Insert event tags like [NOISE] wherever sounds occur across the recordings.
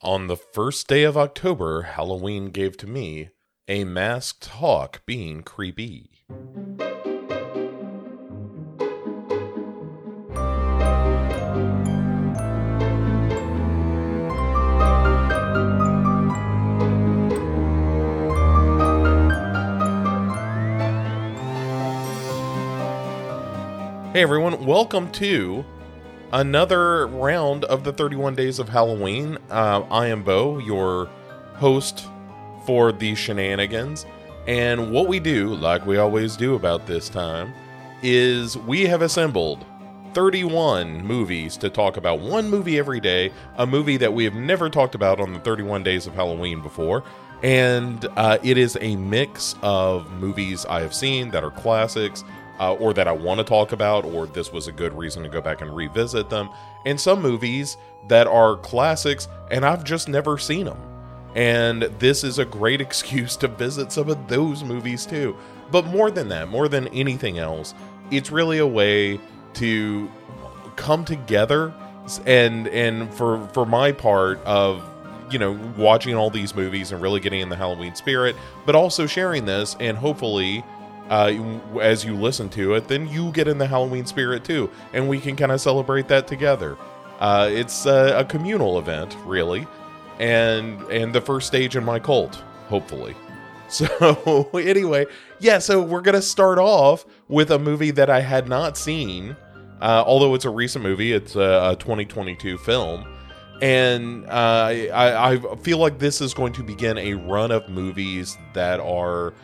On the first day of October, Halloween gave to me a masked Hawke being creepy. Hey everyone, welcome to another round of the 31 Days of Halloween. Uh, I am Bo, your host for the shenanigans. And what we do, like we always do about this time, is we have assembled 31 movies to talk about. One movie every day, a movie that we have never talked about on the 31 Days of Halloween before. And uh, it is a mix of movies I have seen that are classics uh, or that I want to talk about, or this was a good reason to go back and revisit them, and some movies that are classics and I've just never seen them. And this is a great [LAUGHS] excuse to visit some of those movies too. But more than that, more than anything else, it's really a way to come together and and for for my part of you know watching all these movies and really getting in the Halloween spirit, but also sharing this and hopefully uh, as you listen to it, then you get in the Halloween spirit too, and we can kind of celebrate that together. Uh, it's a, a, communal event, really, and and the first stage in my cult, hopefully. [LAUGHS] So anyway, yeah, so we're gonna start off with a movie that I had not seen, uh, although it's a recent movie. It's a, a 2022 film, and uh, I, I feel like this is going to begin a run of movies that are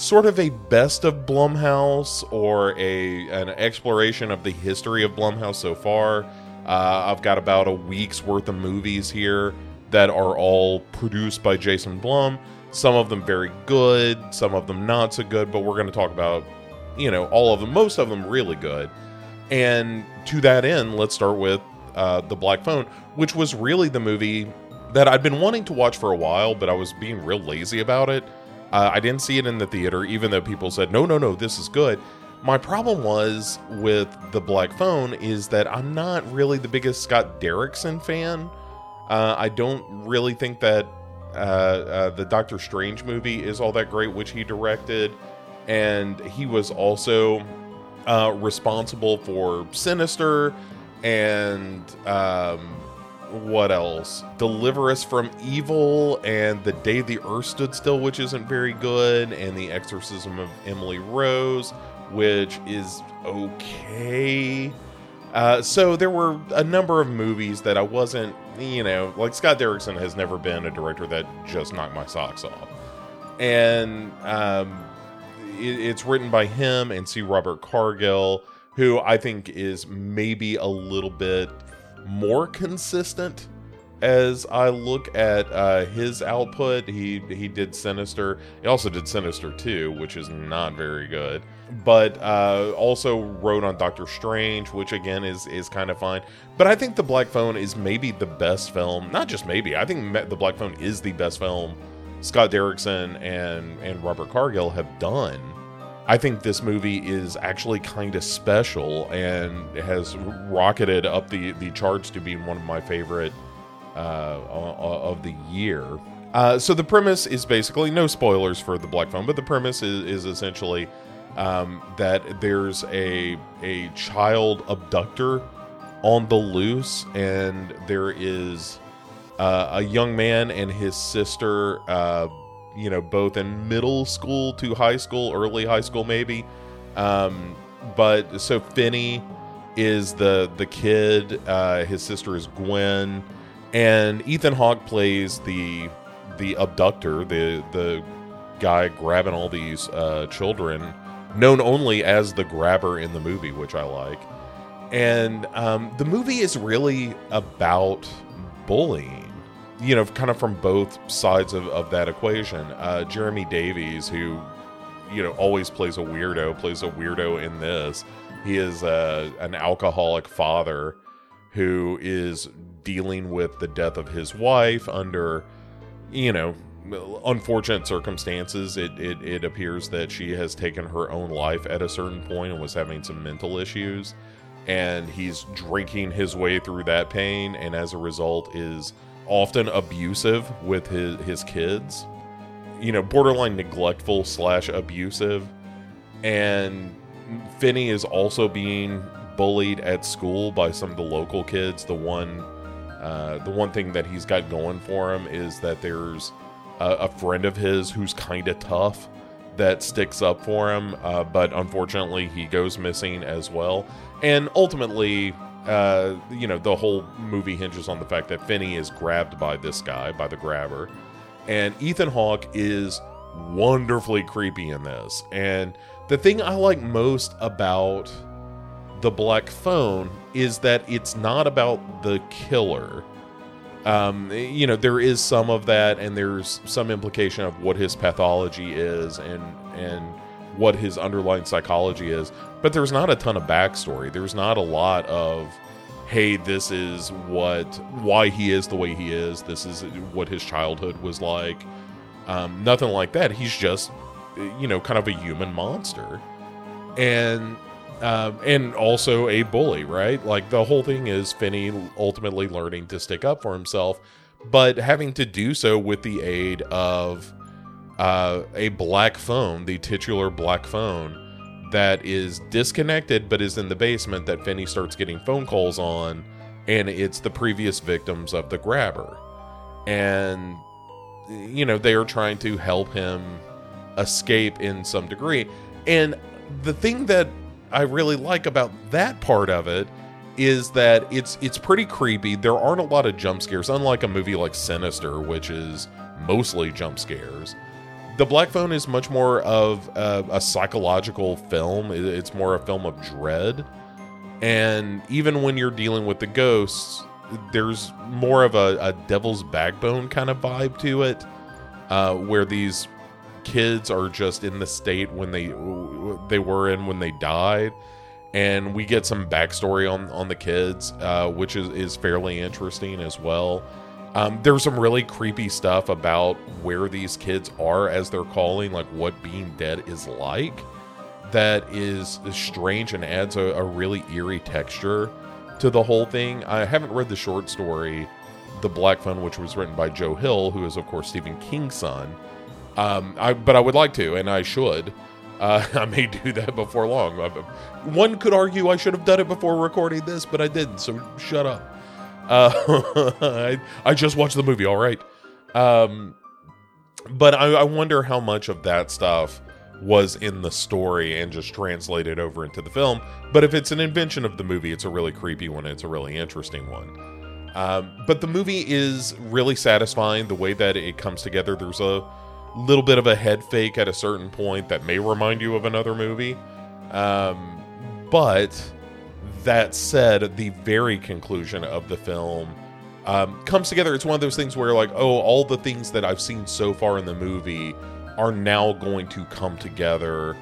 sort of a best of Blumhouse or a an exploration of the history of Blumhouse so far. Uh, I've got about a week's worth of movies here that are all produced by Jason Blum. Some of them very good, some of them not so good, but we're going to talk about, you know, all of them, most of them really good. And to that end, let's start with uh, The Black Phone, which was really the movie that I'd been wanting to watch for a while, but I was being real lazy about it. Uh, I didn't see it in the theater, even though people said, no, no, no, this is good. My problem was with The Black Phone is that I'm not really the biggest Scott Derrickson fan. Uh, I don't really think that uh, uh, the Doctor Strange movie is all that great, which he directed. And he was also uh, responsible for Sinister and um, what else? Deliver Us from Evil and The Day the Earth Stood Still, which isn't very good, and The Exorcism of Emily Rose, which is okay. Uh, so there were a number of movies that I wasn't, you know, like Scott Derrickson has never been a director that just knocked my socks off. And um, it, it's written by him and C. Robert Cargill, who I think is maybe a little bit more consistent as I look at uh, his output. He he did Sinister. He also did Sinister 2, which is not very good. But uh, also wrote on Doctor Strange, which again is is kind of fine. But I think The Black Phone is maybe the best film. Not just maybe. I think The Black Phone is the best film Scott Derrickson and and Robert Cargill have done. I think this movie is actually kind of special and has rocketed up the, the charts to being one of my favorite uh, of the year. Uh, so the premise is basically no spoilers for the Black Phone, but the premise is, is essentially um, that there's a a child abductor on the loose, and there is uh, a young man and his sister uh, you know, both in middle school to high school, early high school maybe. Um, but so Finney is the the kid. Uh, his sister is Gwen, and Ethan Hawke plays the the abductor, the the guy grabbing all these uh, children, known only as the grabber in the movie, which I like. And um, the movie is really about bullying you know, kind of from both sides of, of that equation. Uh, Jeremy Davies, who, you know, always plays a weirdo, plays a weirdo in this. He is uh, an alcoholic father who is dealing with the death of his wife under, you know, unfortunate circumstances. It, it, it appears that she has taken her own life at a certain point and was having some mental issues. And he's drinking his way through that pain, and as a result, is often abusive with his his kids. You know, borderline neglectful slash abusive, and Finney is also being bullied at school by some of the local kids. The one, uh, the one thing that he's got going for him is that there's a, a friend of his who's kind of tough that sticks up for him, uh, but unfortunately he goes missing as well. And ultimately, uh, you know, the whole movie hinges on the fact that Finney is grabbed by this guy, by the grabber, and Ethan Hawke is wonderfully creepy in this. And the thing I like most about the Black Phone is that it's not about the killer. Um, you know, there is some of that, and there's some implication of what his pathology is, and and what his underlying psychology is. But there's not a ton of backstory. There's not a lot of, hey, this is what why he is the way he is. This is what his childhood was like. Um, nothing like that. He's just, you know, kind of a human monster, and uh, and also a bully, right? Like the whole thing is Finney ultimately learning to stick up for himself, but having to do so with the aid of uh, a black phone, the titular black phone that is disconnected but is in the basement that Finney starts getting phone calls on, and it's the previous victims of the grabber. And, you know, they are trying to help him escape in some degree. And the thing that I really like about that part of it is that it's it's pretty creepy. There aren't a lot of jump scares, unlike a movie like Sinister, which is mostly jump scares. The Black Phone is much more of a, a psychological film. It's more a film of dread, and even when you're dealing with the ghosts, there's more of a, a devil's backbone kind of vibe to it, uh, where these kids are just in the state when they they were in when they died. And we get some backstory on on the kids uh, which is is fairly interesting as well um, there's some really creepy stuff about where these kids are as they're calling like what being dead is like that is, is strange and adds a, a really eerie texture to the whole thing i haven't read the short story the black phone which was written by joe hill who is of course stephen king's son um, I, but I would like to, and I should. Uh, [LAUGHS] I may do that before long. One could argue I should have done it before recording this, but I didn't. So shut up. Uh, [LAUGHS] I, I just watched the movie. All right. Um, but I, I wonder how much of that stuff was in the story and just translated over into the film. But if it's an invention of the movie, it's a really creepy one. It's a really interesting one. Um, but the movie is really satisfying the way that it comes together. There's a little bit of a head fake at a certain point that may remind you of another movie. Um, but that said, the very conclusion of the film um, comes together. It's one of those things where, like, oh, all the things that I've seen so far in the movie are now going to come together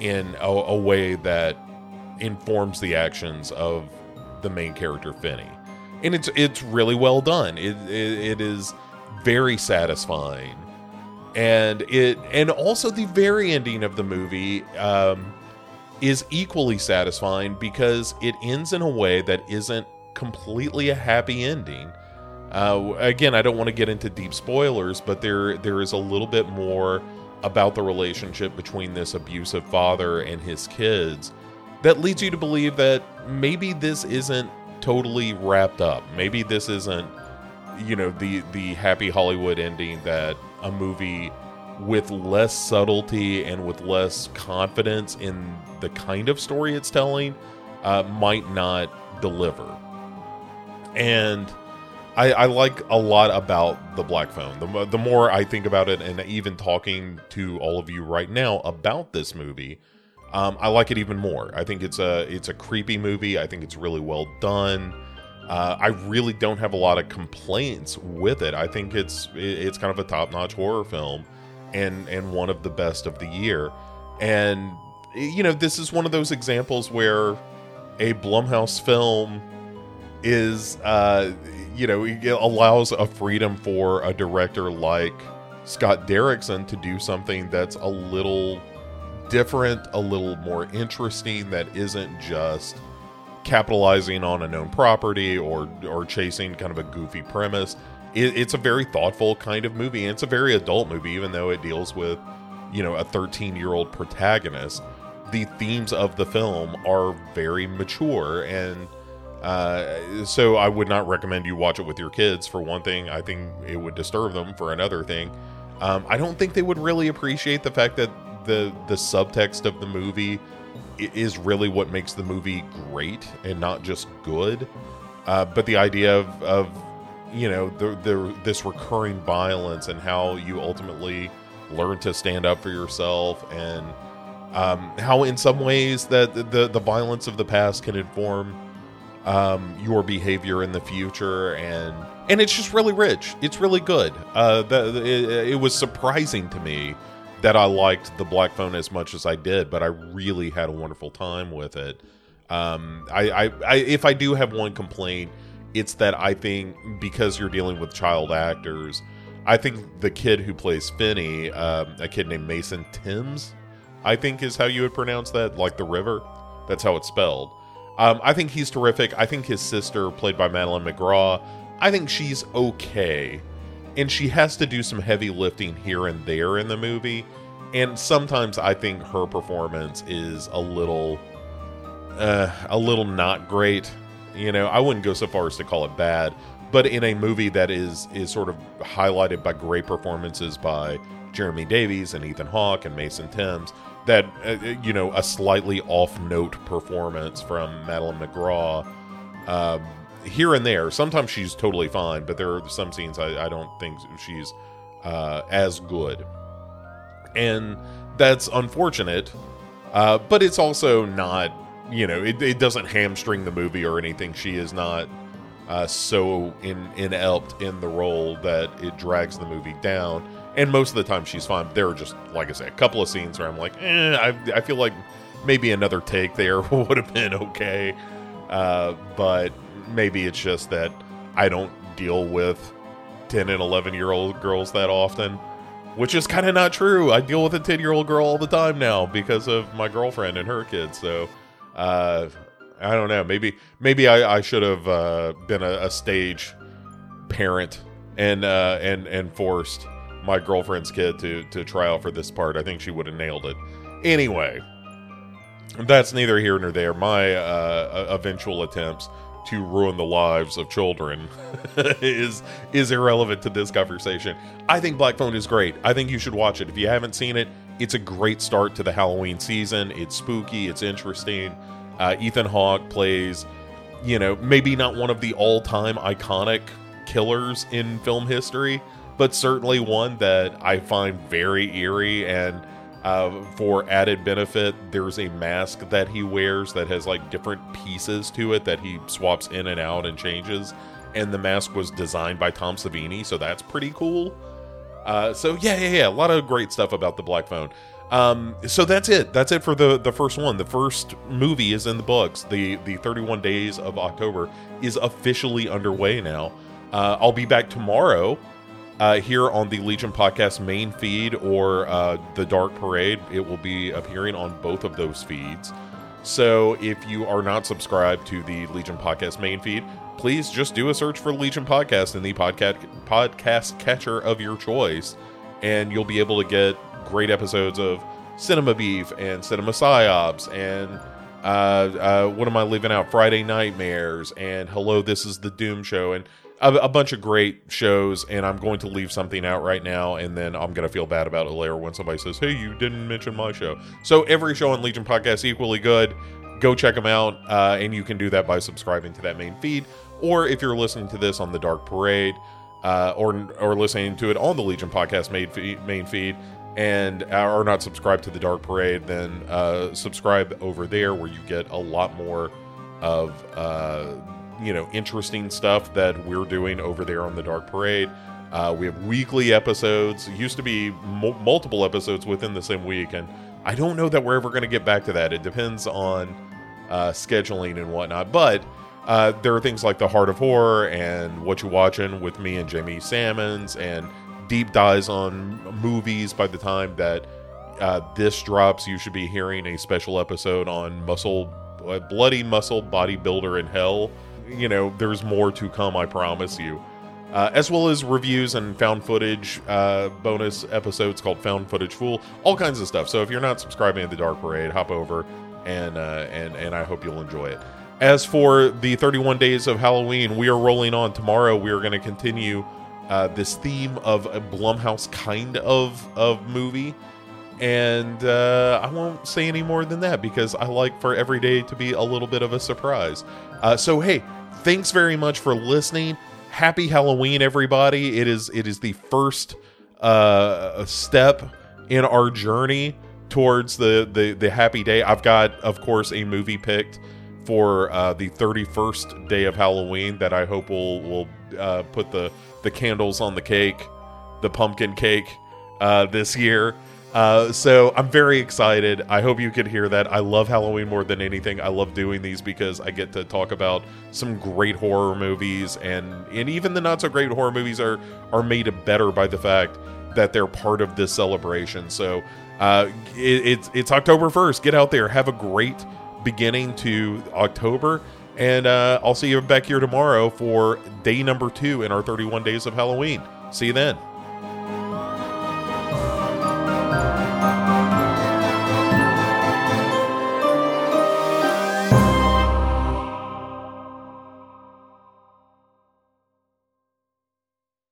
in a, a way that informs the actions of the main character Finney, and it's it's really well done. It, it, it is very satisfying and it and also the very ending of the movie um, is equally satisfying because it ends in a way that isn't completely a happy ending. Uh, again, I don't want to get into deep spoilers, but there there is a little bit more about the relationship between this abusive father and his kids that leads you to believe that maybe this isn't totally wrapped up. Maybe this isn't you know the the happy Hollywood ending that a movie with less subtlety and with less confidence in the kind of story it's telling uh, might not deliver. And I, I, like a lot about the Black Phone. The, the more I think about it, and even talking to all of you right now about this movie, um, I like it even more. I think it's a it's a creepy movie. I think it's really well done. Uh, I really don't have a lot of complaints with it. I think it's it's kind of a top notch horror film, and and one of the best of the year. And you know, this is one of those examples where a Blumhouse film is, uh, you know, allows a freedom for a director like Scott Derrickson to do something that's a little different, a little more interesting, that isn't just capitalizing on a known property or or chasing kind of a goofy premise it, it's a very thoughtful kind of movie. And it's a very adult movie, even though it deals with, you know, a 13 year old protagonist. The themes of the film are very mature and. Uh, so I would not recommend you watch it with your kids. For one thing, I think it would disturb them. For another thing, um, I don't think they would really appreciate the fact that the the subtext of the movie is really what makes the movie great and not just good. Uh, but the idea of, of you know the, the this recurring violence and how you ultimately learn to stand up for yourself and um, how in some ways that the the violence of the past can inform um, your behavior in the future and and it's just really rich it's really good uh, the, it, it was surprising to me that I liked the Black Phone as much as I did, but I really had a wonderful time with it. Um, I, I, I, if I do have one complaint, it's that I think because you're dealing with child actors, I think the kid who plays Finney, um, a kid named Mason Thames, I think is how you would pronounce that, like the river. That's how it's spelled. Um, I think he's terrific. I think his sister, played by Madeline McGraw, I think she's okay and she has to do some heavy lifting here and there in the movie and sometimes i think her performance is a little uh, a little not great you know i wouldn't go so far as to call it bad but in a movie that is is sort of highlighted by great performances by jeremy davies and ethan hawke and mason thames that uh, you know a slightly off note performance from Madeline mcgraw um, here and there. Sometimes she's totally fine, but there are some scenes I, I don't think she's uh, as good. And that's unfortunate, uh, but it's also not, you know, it, it, doesn't hamstring the movie or anything. She is not uh, so in, inept in the role that it drags the movie down. And most of the time she's fine. There are just, like I say, a couple of scenes where I'm like, eh, I, I feel like maybe another take there [LAUGHS] would have been okay. Uh, but maybe it's just that I don't deal with 10 and 11 year old girls that often, which is kind of not true. I deal with a 10 year old girl all the time now because of my girlfriend and her kids. So, uh, I don't know. Maybe maybe I, I should have uh, been a, a, stage parent and uh, and and forced my girlfriend's kid to to try out for this part. I think she would have nailed it. Anyway, that's neither here nor there. My uh, eventual attempts to ruin the lives of children [LAUGHS] is is irrelevant to this conversation. I think Black Phone is great. I think you should watch it. If you haven't seen it, it's a great start to the Halloween season. It's spooky, it's interesting. Uh, Ethan Hawke plays, you know, maybe not one of the all-time iconic killers in film history, but certainly one that I find very eerie and uh, for added benefit, there's a mask that he wears that has like different pieces to it that he swaps in and out and changes. And the mask was designed by Tom Savini, so that's pretty cool. Uh, so yeah, yeah, yeah, a lot of great stuff about the Black Phone. Um, so that's it. That's it for the the first one. The first movie is in the books. The the 31 days of October is officially underway now. Uh, I'll be back tomorrow uh, here on the Legion Podcast main feed or uh, the Dark Parade. It will be appearing on both of those feeds. So if you are not subscribed to the Legion Podcast main feed, please just do a search for Legion Podcast in the podcast podcast catcher of your choice, and you'll be able to get great episodes of Cinema Beef and Cinema Psyops and uh, uh, what am I leaving out? Friday Nightmares and Hello, This is the Doom Show and a, a, bunch of great shows, and I'm going to leave something out right now, and then I'm going to feel bad about it later when somebody says, "Hey, you didn't mention my show." So every show on Legion Podcast is equally good. Go check them out, uh, and you can do that by subscribing to that main feed, or if you're listening to this on the Dark Parade, uh, or or listening to it on the Legion Podcast main feed, main feed and are not subscribed to the Dark Parade, then uh, subscribe over there where you get a lot more of uh, you know interesting stuff that we're doing over there on the Dark Parade. Uh, we have weekly episodes. It used to be multiple episodes within the same week, and I don't know that we're ever going to get back to that. It depends on uh, scheduling and whatnot. But uh, there are things like the Heart of Horror and What You Watching with me and Jamie Salmons, and deep dives on movies. By the time that uh, this drops, you should be hearing a special episode on muscle, uh, bloody muscle bodybuilder in hell you know, there's more to come, I promise you. uh, as well as reviews and found footage uh, bonus episodes called Found Footage Fool, all kinds of stuff. So if you're not subscribing to the Dark Parade, hop over and uh, and and I hope you'll enjoy it. As for the 31 days of Halloween, we are rolling on tomorrow. We are going to continue uh, this theme of a Blumhouse kind of of movie, and uh, I won't say any more than that because I like for every day to be a little bit of a surprise. Uh, so hey, thanks very much for listening. Happy Halloween, everybody! It is it is the first uh, step in our journey towards the, the the happy day. I've got, of course, a movie picked for uh, the 31st day of Halloween that I hope will will uh, put the the candles on the cake, the pumpkin cake uh, this year. Uh, so I'm very excited. I hope you could hear that. I love Halloween more than anything. I love doing these because I get to talk about some great horror movies, and and even the not so great horror movies are are made better by the fact that they're part of this celebration. So uh, it, it's it's October first. Get out there, have a great beginning to October, and uh, I'll see you back here tomorrow for day number two in our 31 days of Halloween. See you then.